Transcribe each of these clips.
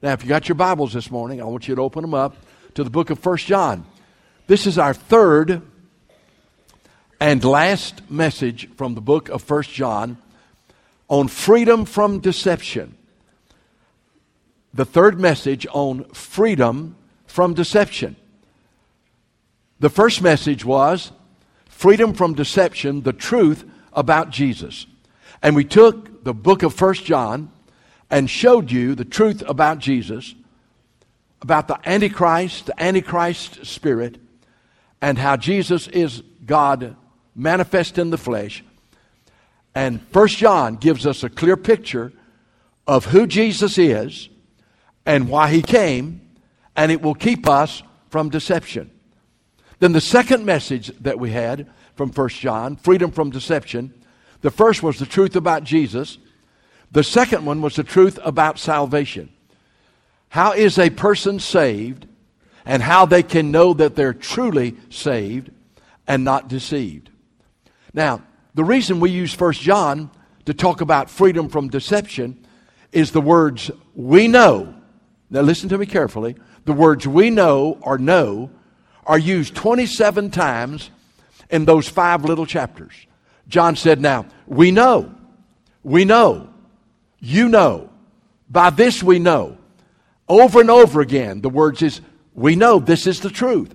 Now, if you got your Bibles this morning, I want you to open them up to the book of First John. This is our third and last message from the book of First John on freedom from deception. The third message on freedom from deception. The first message was freedom from deception, the truth about Jesus. And we took the book of First John and showed you the truth about Jesus, about the Antichrist, the Antichrist spirit, and how Jesus is God manifest in the flesh. And First John gives us a clear picture of who Jesus is and why he came, and it will keep us from deception. Then the second message that we had from First John, freedom from deception, the first was the truth about Jesus. The second one was the truth about salvation. How is a person saved and how they can know that they're truly saved and not deceived. Now, the reason we use 1 John to talk about freedom from deception is the words we know. Now, listen to me carefully. The words we know or know are used 27 times in those five little chapters. John said, Now, we know, we know, you know, by this we know. Over and over again, the words is, we know this is the truth.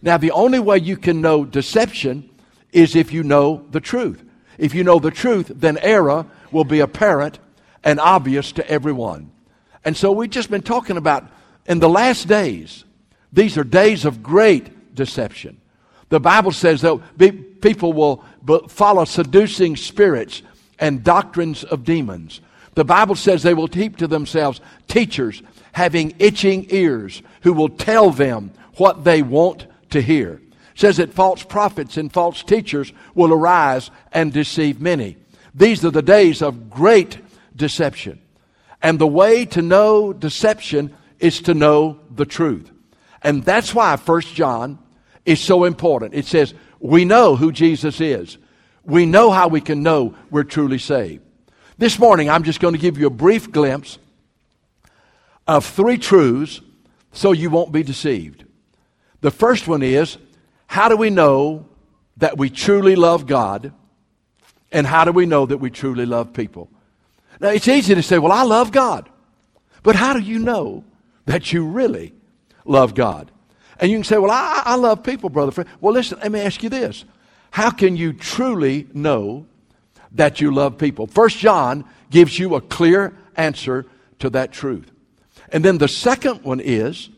Now, the only way you can know deception is if you know the truth. If you know the truth, then error will be apparent and obvious to everyone. And so we've just been talking about in the last days, these are days of great deception. The Bible says that people will follow seducing spirits and doctrines of demons. The Bible says they will keep to themselves teachers having itching ears who will tell them what they want to hear. It says that false prophets and false teachers will arise and deceive many. These are the days of great deception. And the way to know deception is to know the truth. And that's why First John is so important. It says, we know who Jesus is. We know how we can know we're truly saved. This morning, I'm just going to give you a brief glimpse of three truths so you won't be deceived. The first one is how do we know that we truly love God? And how do we know that we truly love people? Now, it's easy to say, well, I love God. But how do you know that you really love God? And you can say, well, I, I love people, brother. Friend. Well, listen, let me ask you this. How can you truly know that you love people? First John gives you a clear answer to that truth. And then the second one is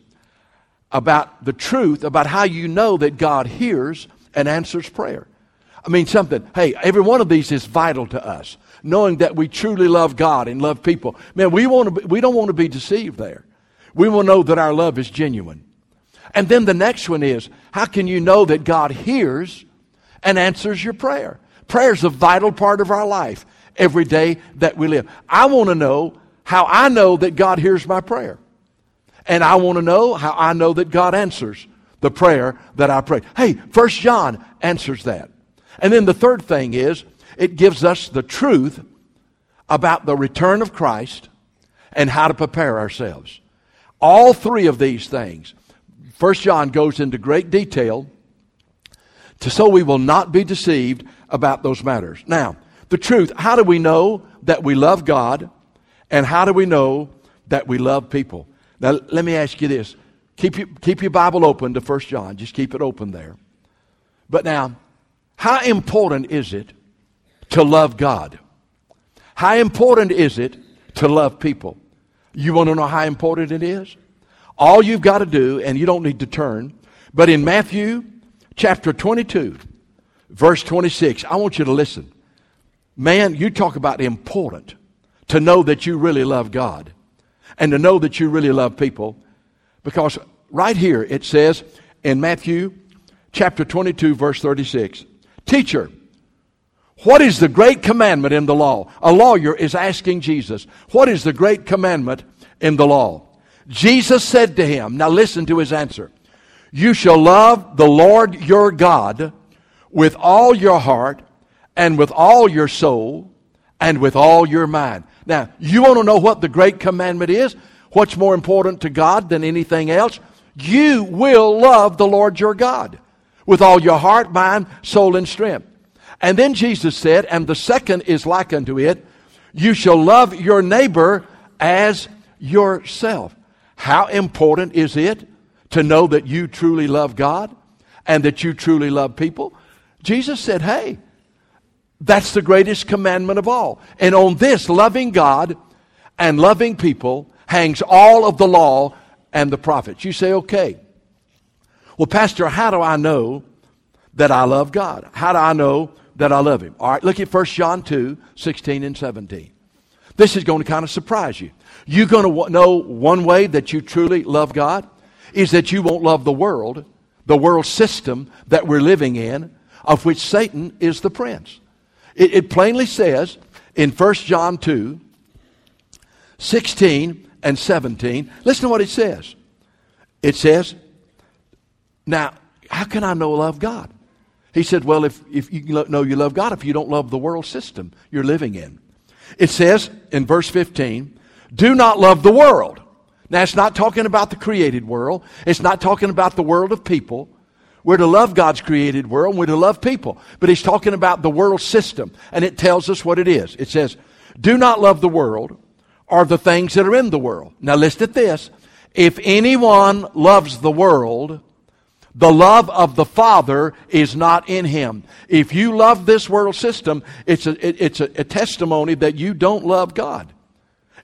about the truth about how you know that God hears and answers prayer. I mean, something, hey, every one of these is vital to us. Knowing that we truly love God and love people. Man, we, want to be, we don't want to be deceived there. We will know that our love is genuine. And then the next one is how can you know that God hears and answers your prayer? Prayer is a vital part of our life every day that we live. I want to know how I know that God hears my prayer. And I want to know how I know that God answers the prayer that I pray. Hey, First John answers that. And then the third thing is it gives us the truth about the return of Christ and how to prepare ourselves. All three of these things. First John goes into great detail to so we will not be deceived about those matters. Now, the truth, how do we know that we love God and how do we know that we love people? Now, let me ask you this. Keep, keep your Bible open to 1 John. Just keep it open there. But now, how important is it to love God? How important is it to love people? You want to know how important it is? All you've got to do, and you don't need to turn, but in Matthew chapter 22, verse 26, I want you to listen. Man, you talk about important to know that you really love God and to know that you really love people. Because right here it says in Matthew chapter 22, verse 36 Teacher, what is the great commandment in the law? A lawyer is asking Jesus, What is the great commandment in the law? Jesus said to him, Now listen to his answer. You shall love the Lord your God with all your heart and with all your soul and with all your mind. Now, you want to know what the great commandment is? what's more important to God than anything else? You will love the Lord your God with all your heart, mind, soul, and strength. And then Jesus said, and the second is like unto it, you shall love your neighbor as yourself. How important is it to know that you truly love God and that you truly love people? Jesus said, hey, that's the greatest commandment of all. And on this, loving God and loving people hangs all of the law and the prophets. You say, okay. Well, Pastor, how do I know that I love God? How do I know that I love Him? All right, look at 1 John 2 16 and 17. This is going to kind of surprise you. You're going to know one way that you truly love God is that you won't love the world, the world system that we're living in, of which Satan is the prince. It, it plainly says in 1 John 2 16 and 17, listen to what it says. It says, Now, how can I know love God? He said, Well, if, if you know you love God, if you don't love the world system you're living in. It says in verse 15, Do not love the world. Now, it's not talking about the created world, it's not talking about the world of people. We're to love God's created world, we're to love people. But he's talking about the world system, and it tells us what it is. It says, Do not love the world or the things that are in the world. Now listen at this. If anyone loves the world, the love of the Father is not in him. If you love this world system, it's a, it, it's a, a testimony that you don't love God.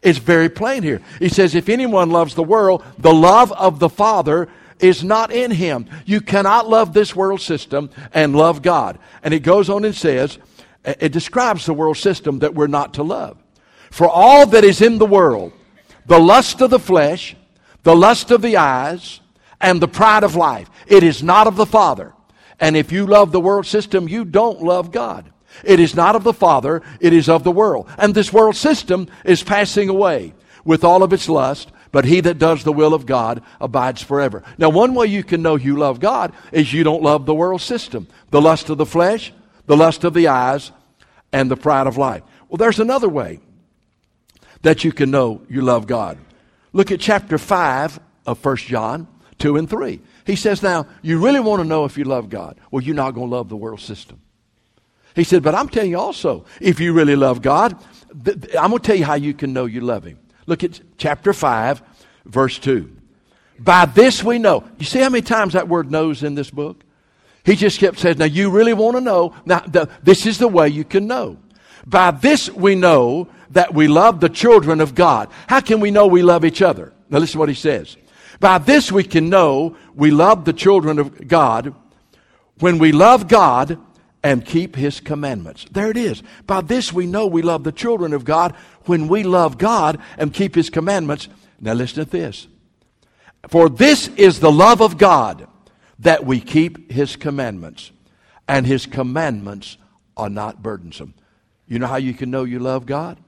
It's very plain here. He says, if anyone loves the world, the love of the Father is not in him. You cannot love this world system and love God. And it goes on and says, it describes the world system that we're not to love. For all that is in the world, the lust of the flesh, the lust of the eyes, and the pride of life, it is not of the Father. And if you love the world system, you don't love God. It is not of the Father, it is of the world. And this world system is passing away with all of its lust, but he that does the will of God abides forever. Now, one way you can know you love God is you don't love the world system the lust of the flesh, the lust of the eyes, and the pride of life. Well, there's another way that you can know you love God. Look at chapter 5 of 1 John 2 and 3. He says, Now, you really want to know if you love God. Well, you're not going to love the world system. He said, But I'm telling you also, if you really love God, th- th- I'm going to tell you how you can know you love Him. Look at chapter 5, verse 2. By this we know. You see how many times that word knows in this book? He just kept saying, Now you really want to know. Now, the, this is the way you can know. By this we know that we love the children of God. How can we know we love each other? Now listen to what he says. By this we can know we love the children of God when we love God and keep his commandments. There it is. By this we know we love the children of God when we love God and keep his commandments. Now listen to this. For this is the love of God that we keep his commandments, and his commandments are not burdensome. You know how you can know you love God?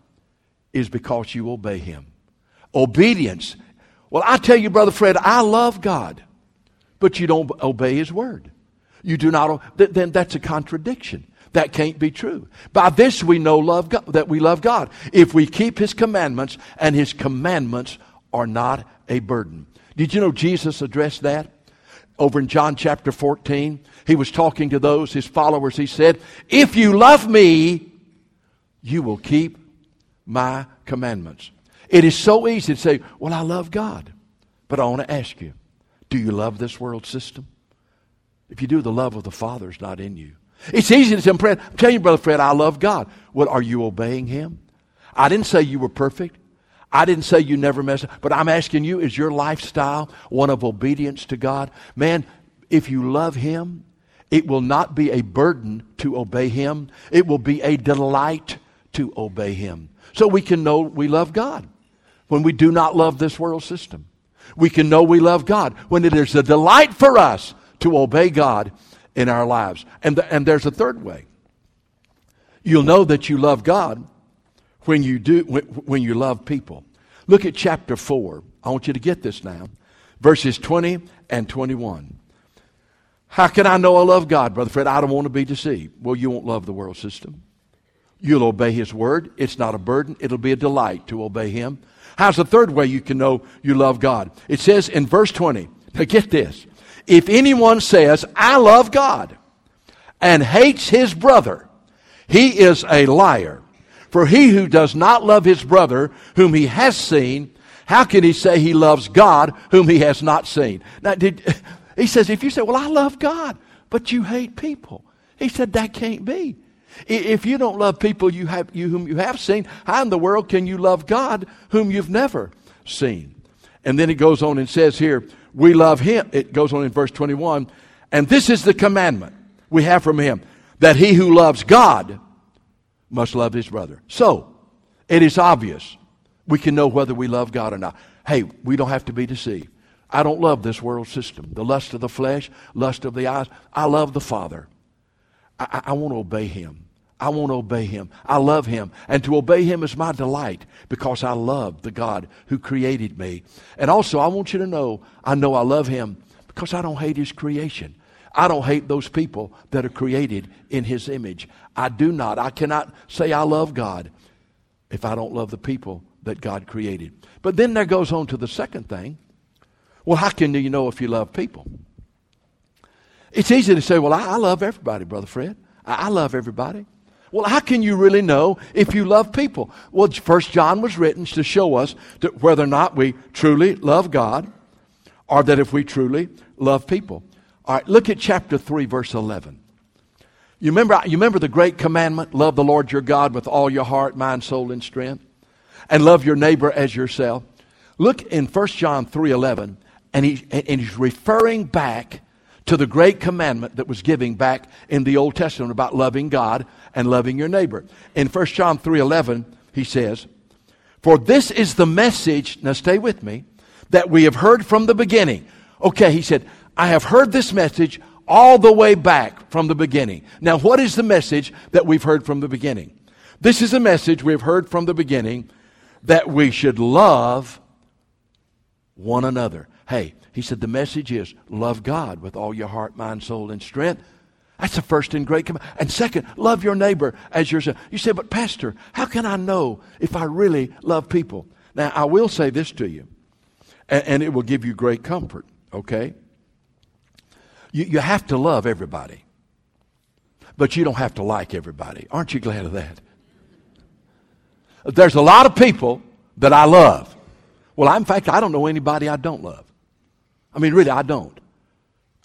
Is because you obey him. Obedience. Well, I tell you, Brother Fred, I love God, but you don't obey his word. You do not, then that's a contradiction. That can't be true. By this we know love God, that we love God. If we keep His commandments, and His commandments are not a burden. Did you know Jesus addressed that? Over in John chapter 14, He was talking to those, His followers. He said, If you love me, you will keep my commandments. It is so easy to say, Well, I love God. But I want to ask you, do you love this world system? If you do, the love of the Father is not in you. It's easy to say, Fred, I'm telling you, Brother Fred, I love God. Well, are you obeying Him? I didn't say you were perfect. I didn't say you never messed up. But I'm asking you, is your lifestyle one of obedience to God? Man, if you love Him, it will not be a burden to obey Him. It will be a delight to obey Him. So we can know we love God when we do not love this world system. We can know we love God when it is a delight for us to obey God in our lives. And, the, and there's a third way. You'll know that you love God when you do when, when you love people. Look at chapter 4. I want you to get this now. Verses 20 and 21. How can I know I love God, Brother Fred? I don't want to be deceived. Well, you won't love the world system. You'll obey His word. It's not a burden, it'll be a delight to obey Him. How's the third way you can know you love God? It says in verse 20, now get this. If anyone says, I love God, and hates his brother, he is a liar. For he who does not love his brother, whom he has seen, how can he say he loves God, whom he has not seen? Now, did, he says, if you say, Well, I love God, but you hate people, he said, That can't be. If you don't love people you have, you, whom you have seen, how in the world can you love God whom you've never seen? And then it goes on and says here, we love him. It goes on in verse 21. And this is the commandment we have from him that he who loves God must love his brother. So, it is obvious we can know whether we love God or not. Hey, we don't have to be deceived. I don't love this world system, the lust of the flesh, lust of the eyes. I love the Father. I, I, I want to obey him. I want to obey him. I love him. And to obey him is my delight because I love the God who created me. And also, I want you to know I know I love him because I don't hate his creation. I don't hate those people that are created in his image. I do not. I cannot say I love God if I don't love the people that God created. But then there goes on to the second thing. Well, how can you know if you love people? It's easy to say, well, I, I love everybody, Brother Fred. I, I love everybody. Well, how can you really know if you love people? Well, First John was written to show us whether or not we truly love God or that if we truly love people. All right, look at chapter 3, verse 11. You remember, you remember the great commandment love the Lord your God with all your heart, mind, soul, and strength, and love your neighbor as yourself. Look in 1 John 3 11, and, he, and he's referring back to the great commandment that was given back in the Old Testament about loving God and loving your neighbor. In 1 John 3:11, he says, "For this is the message, now stay with me, that we have heard from the beginning." Okay, he said, "I have heard this message all the way back from the beginning." Now, what is the message that we've heard from the beginning? This is a message we've heard from the beginning that we should love one another. Hey, he said the message is love God with all your heart, mind, soul, and strength that's the first and great command. And second, love your neighbor as yourself. You say, but Pastor, how can I know if I really love people? Now, I will say this to you, and, and it will give you great comfort, okay? You, you have to love everybody, but you don't have to like everybody. Aren't you glad of that? There's a lot of people that I love. Well, in fact, I don't know anybody I don't love. I mean, really, I don't.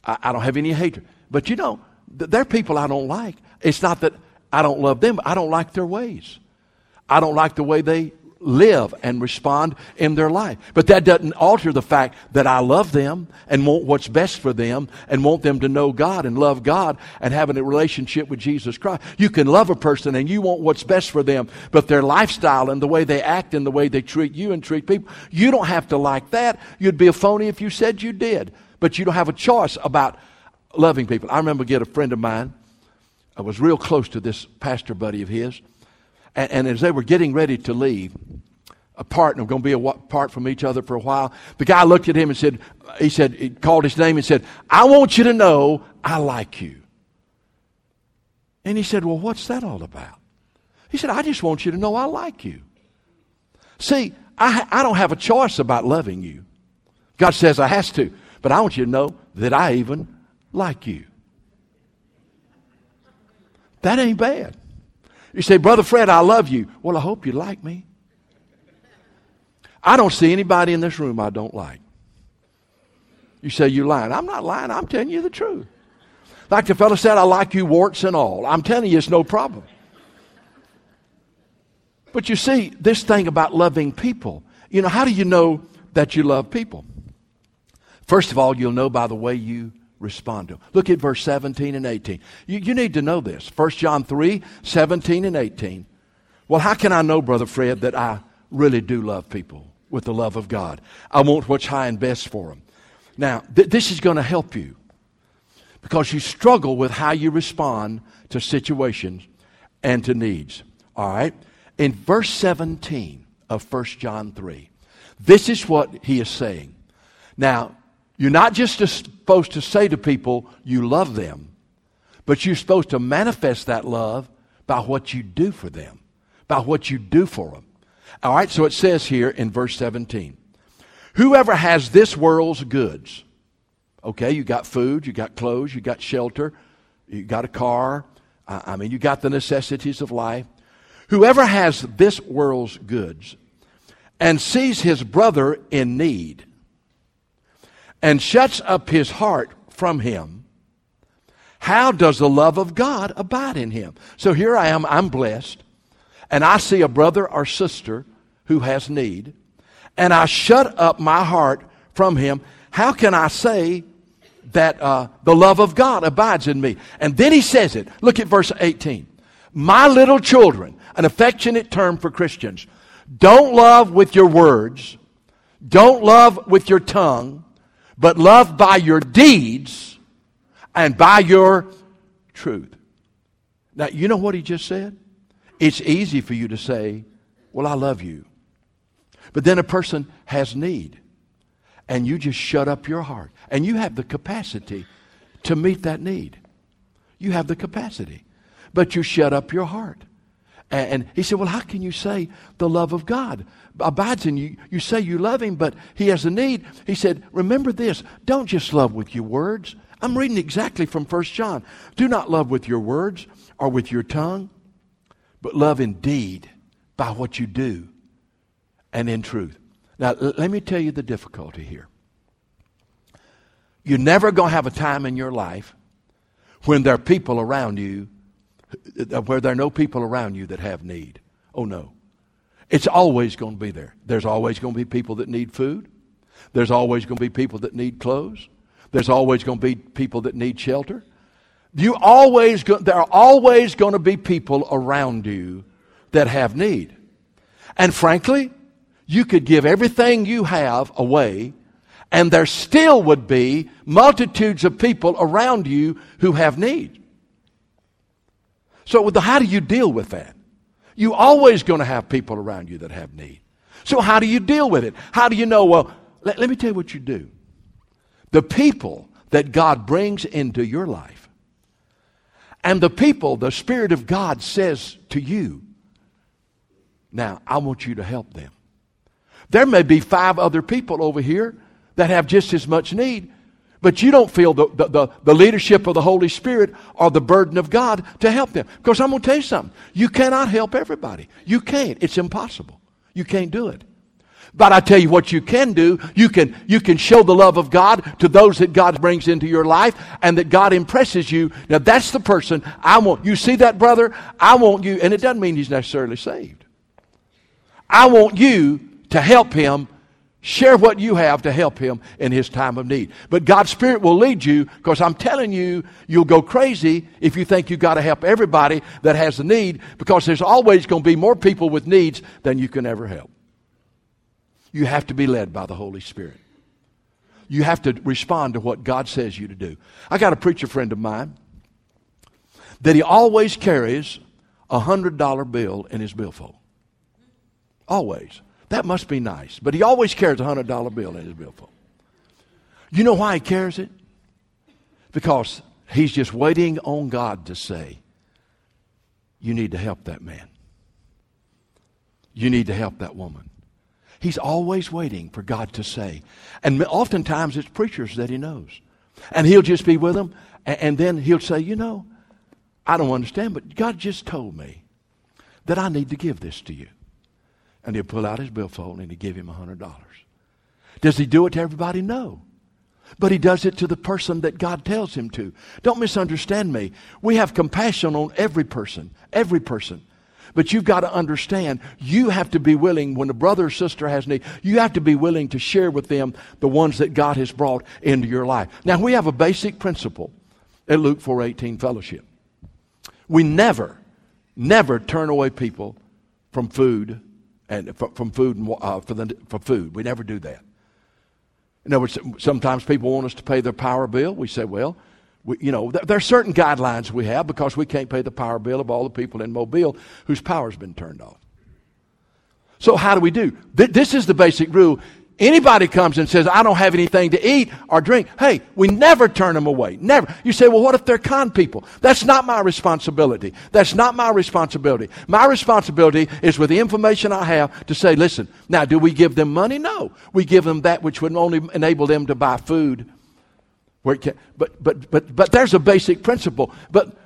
I, I don't have any hatred. But you know, they're people I don't like. It's not that I don't love them, I don't like their ways. I don't like the way they live and respond in their life. But that doesn't alter the fact that I love them and want what's best for them and want them to know God and love God and having a relationship with Jesus Christ. You can love a person and you want what's best for them, but their lifestyle and the way they act and the way they treat you and treat people, you don't have to like that. You'd be a phony if you said you did. But you don't have a choice about loving people. I remember get a friend of mine. I was real close to this pastor buddy of his. And, and as they were getting ready to leave, apart and going to be apart from each other for a while, the guy looked at him and said, he said, he called his name and said, I want you to know I like you. And he said, Well, what's that all about? He said, I just want you to know I like you. See, I, I don't have a choice about loving you. God says I has to, but I want you to know that I even like you. That ain't bad. You say, Brother Fred, I love you. Well, I hope you like me. I don't see anybody in this room I don't like. You say you're lying. I'm not lying. I'm telling you the truth. Like the fellow said, I like you warts and all. I'm telling you, it's no problem. But you see, this thing about loving people, you know, how do you know that you love people? First of all, you'll know by the way you respond to. Look at verse 17 and 18. You, you need to know this. 1 John 3 17 and 18. Well, how can I know, Brother Fred, that I really do love people with the love of God? I want what's high and best for them. Now, th- this is going to help you because you struggle with how you respond to situations and to needs. All right? In verse 17 of 1 John 3, this is what he is saying. Now, you're not just supposed to say to people you love them, but you're supposed to manifest that love by what you do for them, by what you do for them. All right, so it says here in verse 17 Whoever has this world's goods, okay, you got food, you got clothes, you got shelter, you got a car, I mean, you got the necessities of life. Whoever has this world's goods and sees his brother in need and shuts up his heart from him, how does the love of God abide in him? So here I am, I'm blessed, and I see a brother or sister who has need, and I shut up my heart from him. How can I say that uh, the love of God abides in me? And then he says it. Look at verse 18. My little children, an affectionate term for Christians, don't love with your words, don't love with your tongue, but love by your deeds and by your truth. Now, you know what he just said? It's easy for you to say, Well, I love you. But then a person has need, and you just shut up your heart, and you have the capacity to meet that need. You have the capacity, but you shut up your heart. And he said, Well, how can you say the love of God abides in you? You say you love him, but he has a need. He said, Remember this don't just love with your words. I'm reading exactly from 1 John. Do not love with your words or with your tongue, but love indeed by what you do and in truth. Now, l- let me tell you the difficulty here. You're never going to have a time in your life when there are people around you Uh, where there are no people around you that have need. Oh, no. It's always going to be there. There's always going to be people that need food. There's always going to be people that need clothes. There's always going to be people that need shelter. You always go, there are always going to be people around you that have need. And frankly, you could give everything you have away, and there still would be multitudes of people around you who have need. So, how do you deal with that? You're always going to have people around you that have need. So, how do you deal with it? How do you know? Well, let, let me tell you what you do. The people that God brings into your life, and the people the Spirit of God says to you, now, I want you to help them. There may be five other people over here that have just as much need, but you don't feel the, the, the, the, leadership of the Holy Spirit or the burden of God to help them. Because I'm going to tell you something. You cannot help everybody. You can't. It's impossible. You can't do it. But I tell you what you can do. You can, you can show the love of God to those that God brings into your life and that God impresses you. Now that's the person I want. You see that brother? I want you, and it doesn't mean he's necessarily saved. I want you to help him Share what you have to help him in his time of need. But God's Spirit will lead you because I'm telling you, you'll go crazy if you think you've got to help everybody that has a need because there's always going to be more people with needs than you can ever help. You have to be led by the Holy Spirit. You have to respond to what God says you to do. I got a preacher friend of mine that he always carries a $100 bill in his billfold. Always. That must be nice. But he always carries a $100 bill in his billfold. You know why he carries it? Because he's just waiting on God to say, You need to help that man. You need to help that woman. He's always waiting for God to say. And oftentimes it's preachers that he knows. And he'll just be with them, and then he'll say, You know, I don't understand, but God just told me that I need to give this to you. And he'll pull out his billfold and he'll give him a $100. Does he do it to everybody? No. But he does it to the person that God tells him to. Don't misunderstand me. We have compassion on every person, every person. But you've got to understand, you have to be willing, when a brother or sister has need, you have to be willing to share with them the ones that God has brought into your life. Now, we have a basic principle at Luke 4.18 fellowship. We never, never turn away people from food and from food and, uh, for, the, for food. We never do that. In other words, sometimes people want us to pay their power bill. We say, well, we, you know, there, there, are certain guidelines we have because we can't pay the power bill of all the people in Mobile whose power's been turned off. So how do we do? Th- this is the basic rule. Anybody comes and says, I don't have anything to eat or drink, hey, we never turn them away. Never. You say, well, what if they're con people? That's not my responsibility. That's not my responsibility. My responsibility is with the information I have to say, listen, now, do we give them money? No. We give them that which would only enable them to buy food. Where can, but, but, but, but there's a basic principle. But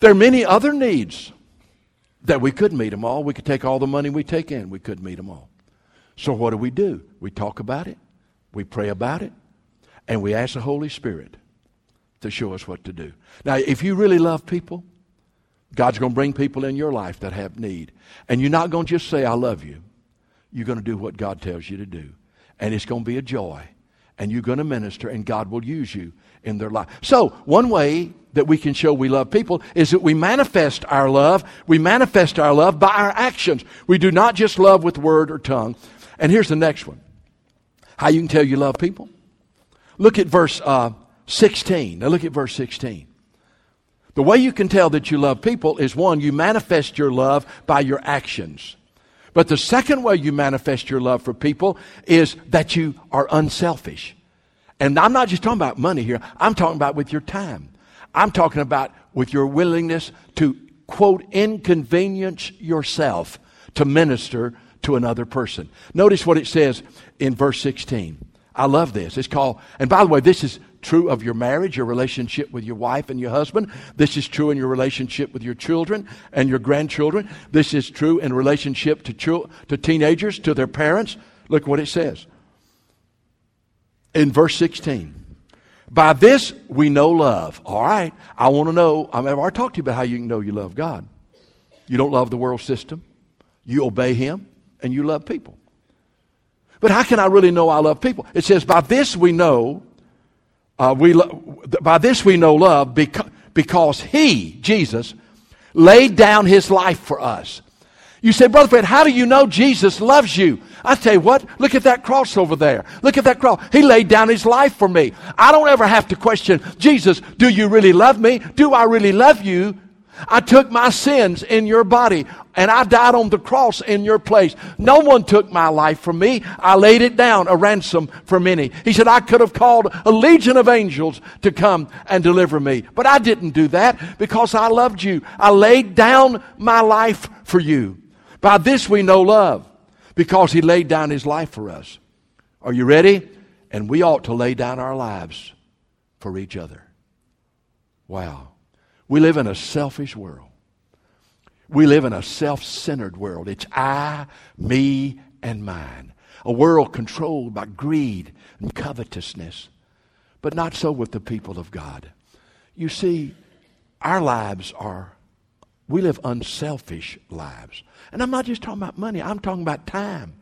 there are many other needs that we could meet them all. We could take all the money we take in. We could meet them all. So what do we do? We talk about it, we pray about it, and we ask the Holy Spirit to show us what to do. Now, if you really love people, God's going to bring people in your life that have need. And you're not going to just say, I love you. You're going to do what God tells you to do. And it's going to be a joy. And you're going to minister, and God will use you in their life. So, one way that we can show we love people is that we manifest our love. We manifest our love by our actions. We do not just love with word or tongue, and here's the next one how you can tell you love people. Look at verse uh, 16. Now, look at verse 16. The way you can tell that you love people is one, you manifest your love by your actions. But the second way you manifest your love for people is that you are unselfish. And I'm not just talking about money here, I'm talking about with your time. I'm talking about with your willingness to, quote, inconvenience yourself to minister to another person. Notice what it says in verse 16. I love this. It's called, and by the way, this is true of your marriage, your relationship with your wife and your husband. This is true in your relationship with your children and your grandchildren. This is true in relationship to, to teenagers, to their parents. Look what it says in verse 16. By this we know love. All right, I want to know. I've already talked to you about how you can know you love God. You don't love the world system, you obey Him, and you love people. But how can I really know I love people? It says, by this we know, uh, we lo- by this we know love because, because He, Jesus, laid down His life for us. You say, Brother Fred, how do you know Jesus loves you? I tell you what, look at that cross over there. Look at that cross. He laid down his life for me. I don't ever have to question, Jesus, do you really love me? Do I really love you? I took my sins in your body and I died on the cross in your place. No one took my life from me. I laid it down, a ransom for many. He said, I could have called a legion of angels to come and deliver me. But I didn't do that because I loved you. I laid down my life for you. By this we know love because he laid down his life for us. Are you ready? And we ought to lay down our lives for each other. Wow. We live in a selfish world. We live in a self centered world. It's I, me, and mine. A world controlled by greed and covetousness. But not so with the people of God. You see, our lives are, we live unselfish lives. And I'm not just talking about money, I'm talking about time.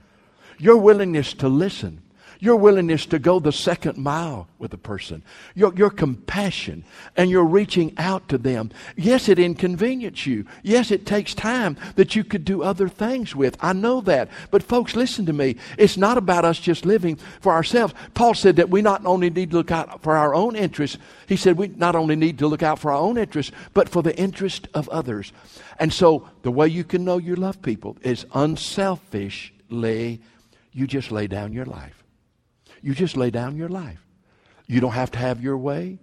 Your willingness to listen your willingness to go the second mile with a person, your, your compassion, and your reaching out to them. Yes, it inconveniences you. Yes, it takes time that you could do other things with. I know that. But, folks, listen to me. It's not about us just living for ourselves. Paul said that we not only need to look out for our own interests, he said we not only need to look out for our own interests, but for the interest of others. And so, the way you can know you love people is unselfishly, you just lay down your life. You just lay down your life. You don't have to have your way.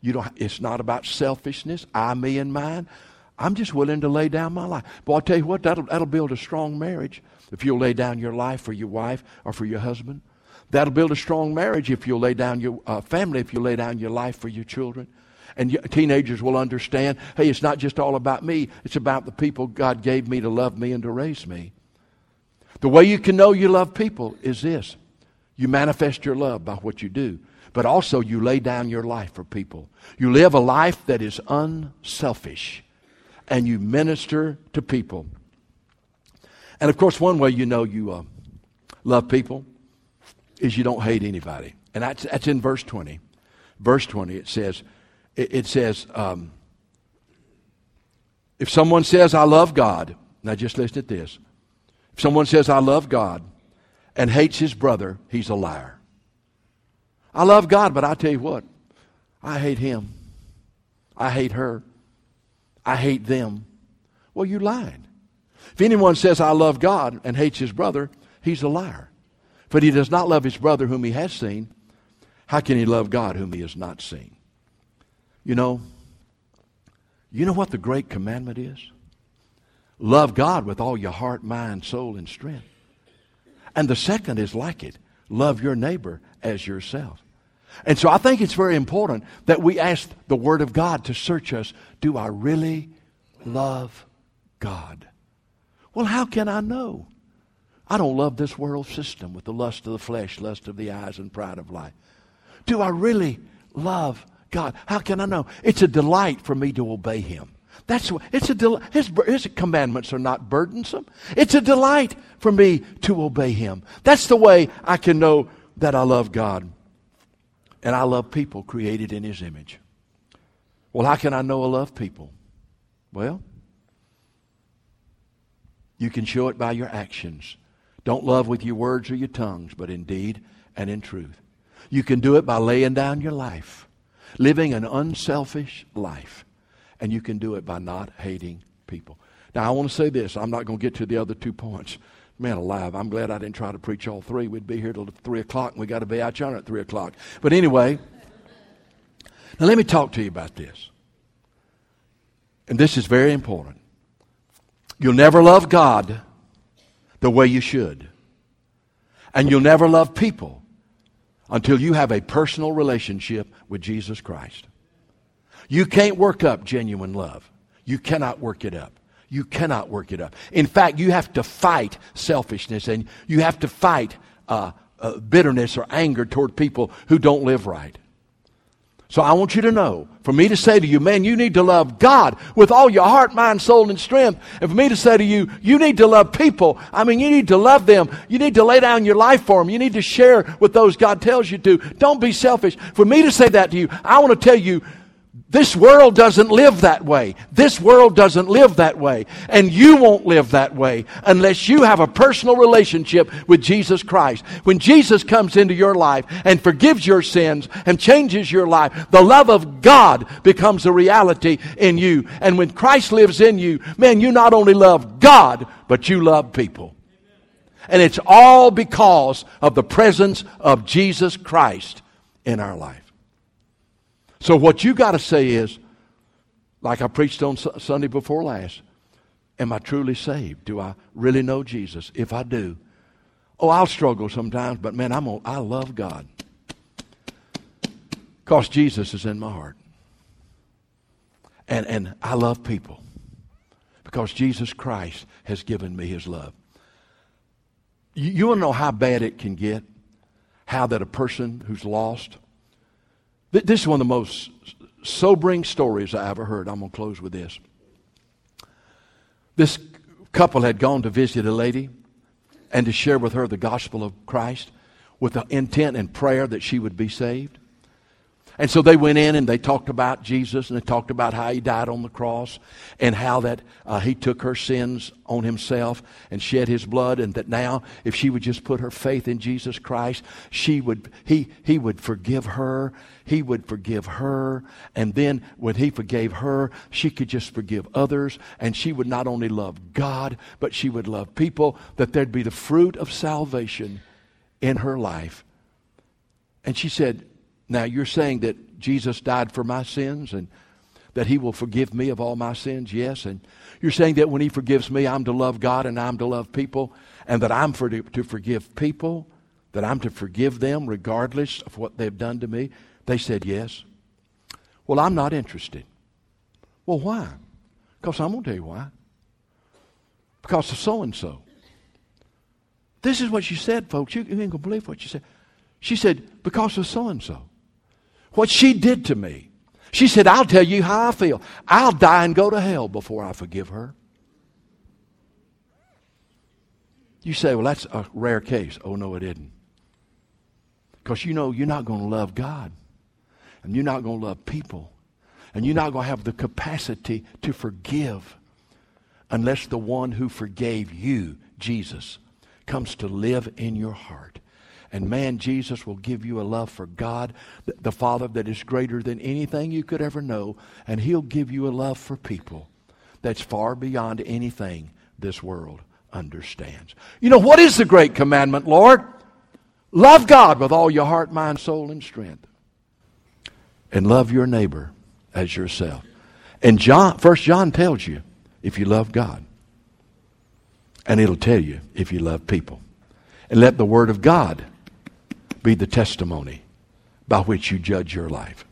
You don't, it's not about selfishness, I, me, and mine. I'm just willing to lay down my life. But I'll tell you what, that'll, that'll build a strong marriage if you'll lay down your life for your wife or for your husband. That'll build a strong marriage if you'll lay down your uh, family, if you lay down your life for your children. And teenagers will understand hey, it's not just all about me, it's about the people God gave me to love me and to raise me. The way you can know you love people is this you manifest your love by what you do, but also you lay down your life for people. You live a life that is unselfish and you minister to people. And of course, one way you know you uh, love people is you don't hate anybody. And that's, that's in verse 20. Verse 20, it says, it, it says, um, if someone says, I love God, now just listen to this. If someone says, I love God, and hates his brother, he's a liar. I love God, but I tell you what, I hate him. I hate her. I hate them. Well, you lied. If anyone says, I love God and hates his brother, he's a liar. But he does not love his brother whom he has seen. How can he love God whom he has not seen? You know, you know what the great commandment is? Love God with all your heart, mind, soul, and strength. And the second is like it love your neighbor as yourself. And so I think it's very important that we ask the Word of God to search us. Do I really love God? Well, how can I know? I don't love this world system with the lust of the flesh, lust of the eyes, and pride of life. Do I really love God? How can I know? It's a delight for me to obey Him. That's it's a del- his, his commandments are not burdensome. It's a delight for me to obey Him. That's the way I can know that I love God and I love people created in His image. Well, how can I know I love people? Well, you can show it by your actions. Don't love with your words or your tongues, but in deed and in truth. You can do it by laying down your life, living an unselfish life, and you can do it by not hating people. Now, I want to say this. I'm not going to get to the other two points. Man alive, I'm glad I didn't try to preach all three. We'd be here till 3 o'clock, and we got to be out yonder at 3 o'clock. But anyway, now let me talk to you about this. And this is very important. You'll never love God the way you should. And you'll never love people until you have a personal relationship with Jesus Christ. You can't work up genuine love. You cannot work it up. You cannot work it up. In fact, you have to fight selfishness and you have to fight uh, uh, bitterness or anger toward people who don't live right. So I want you to know, for me to say to you, man, you need to love God with all your heart, mind, soul, and strength. And for me to say to you, you need to love people. I mean, you need to love them. You need to lay down your life for them. You need to share with those God tells you to. Don't be selfish. For me to say that to you, I want to tell you, this world doesn't live that way. This world doesn't live that way. And you won't live that way unless you have a personal relationship with Jesus Christ. When Jesus comes into your life and forgives your sins and changes your life, the love of God becomes a reality in you. And when Christ lives in you, man, you not only love God, but you love people. And it's all because of the presence of Jesus Christ in our life. So, what you got to say is, like I preached on Sunday before last, am I truly saved? Do I really know Jesus? If I do, oh, I'll struggle sometimes, but man, I'm I love God. Because Jesus is in my heart. And, and I love people because Jesus Christ has given me his love. You, you want to know how bad it can get? How that a person who's lost this is one of the most sobering stories I ever heard. I'm going to close with this. This couple had gone to visit a lady and to share with her the gospel of Christ with the intent and prayer that she would be saved. And so they went in and they talked about Jesus and they talked about how he died on the cross and how that uh, he took her sins on himself and shed his blood and that now if she would just put her faith in Jesus Christ, she would, he, he would forgive her. He would forgive her. And then when he forgave her, she could just forgive others and she would not only love God, but she would love people, that there'd be the fruit of salvation in her life. And she said, now, you're saying that Jesus died for my sins and that he will forgive me of all my sins? Yes. And you're saying that when he forgives me, I'm to love God and I'm to love people and that I'm for to, to forgive people, that I'm to forgive them regardless of what they've done to me? They said yes. Well, I'm not interested. Well, why? Because I'm going to tell you why. Because of so and so. This is what she said, folks. You, you ain't going to believe what she said. She said, because of so and so what she did to me. She said, I'll tell you how I feel. I'll die and go to hell before I forgive her. You say, well, that's a rare case. Oh, no, it isn't. Because you know you're not going to love God, and you're not going to love people, and you're not going to have the capacity to forgive unless the one who forgave you, Jesus, comes to live in your heart. And man, Jesus will give you a love for God, the Father, that is greater than anything you could ever know. And He'll give you a love for people that's far beyond anything this world understands. You know, what is the great commandment, Lord? Love God with all your heart, mind, soul, and strength. And love your neighbor as yourself. And John, First John tells you if you love God. And it'll tell you if you love people. And let the Word of God be the testimony by which you judge your life.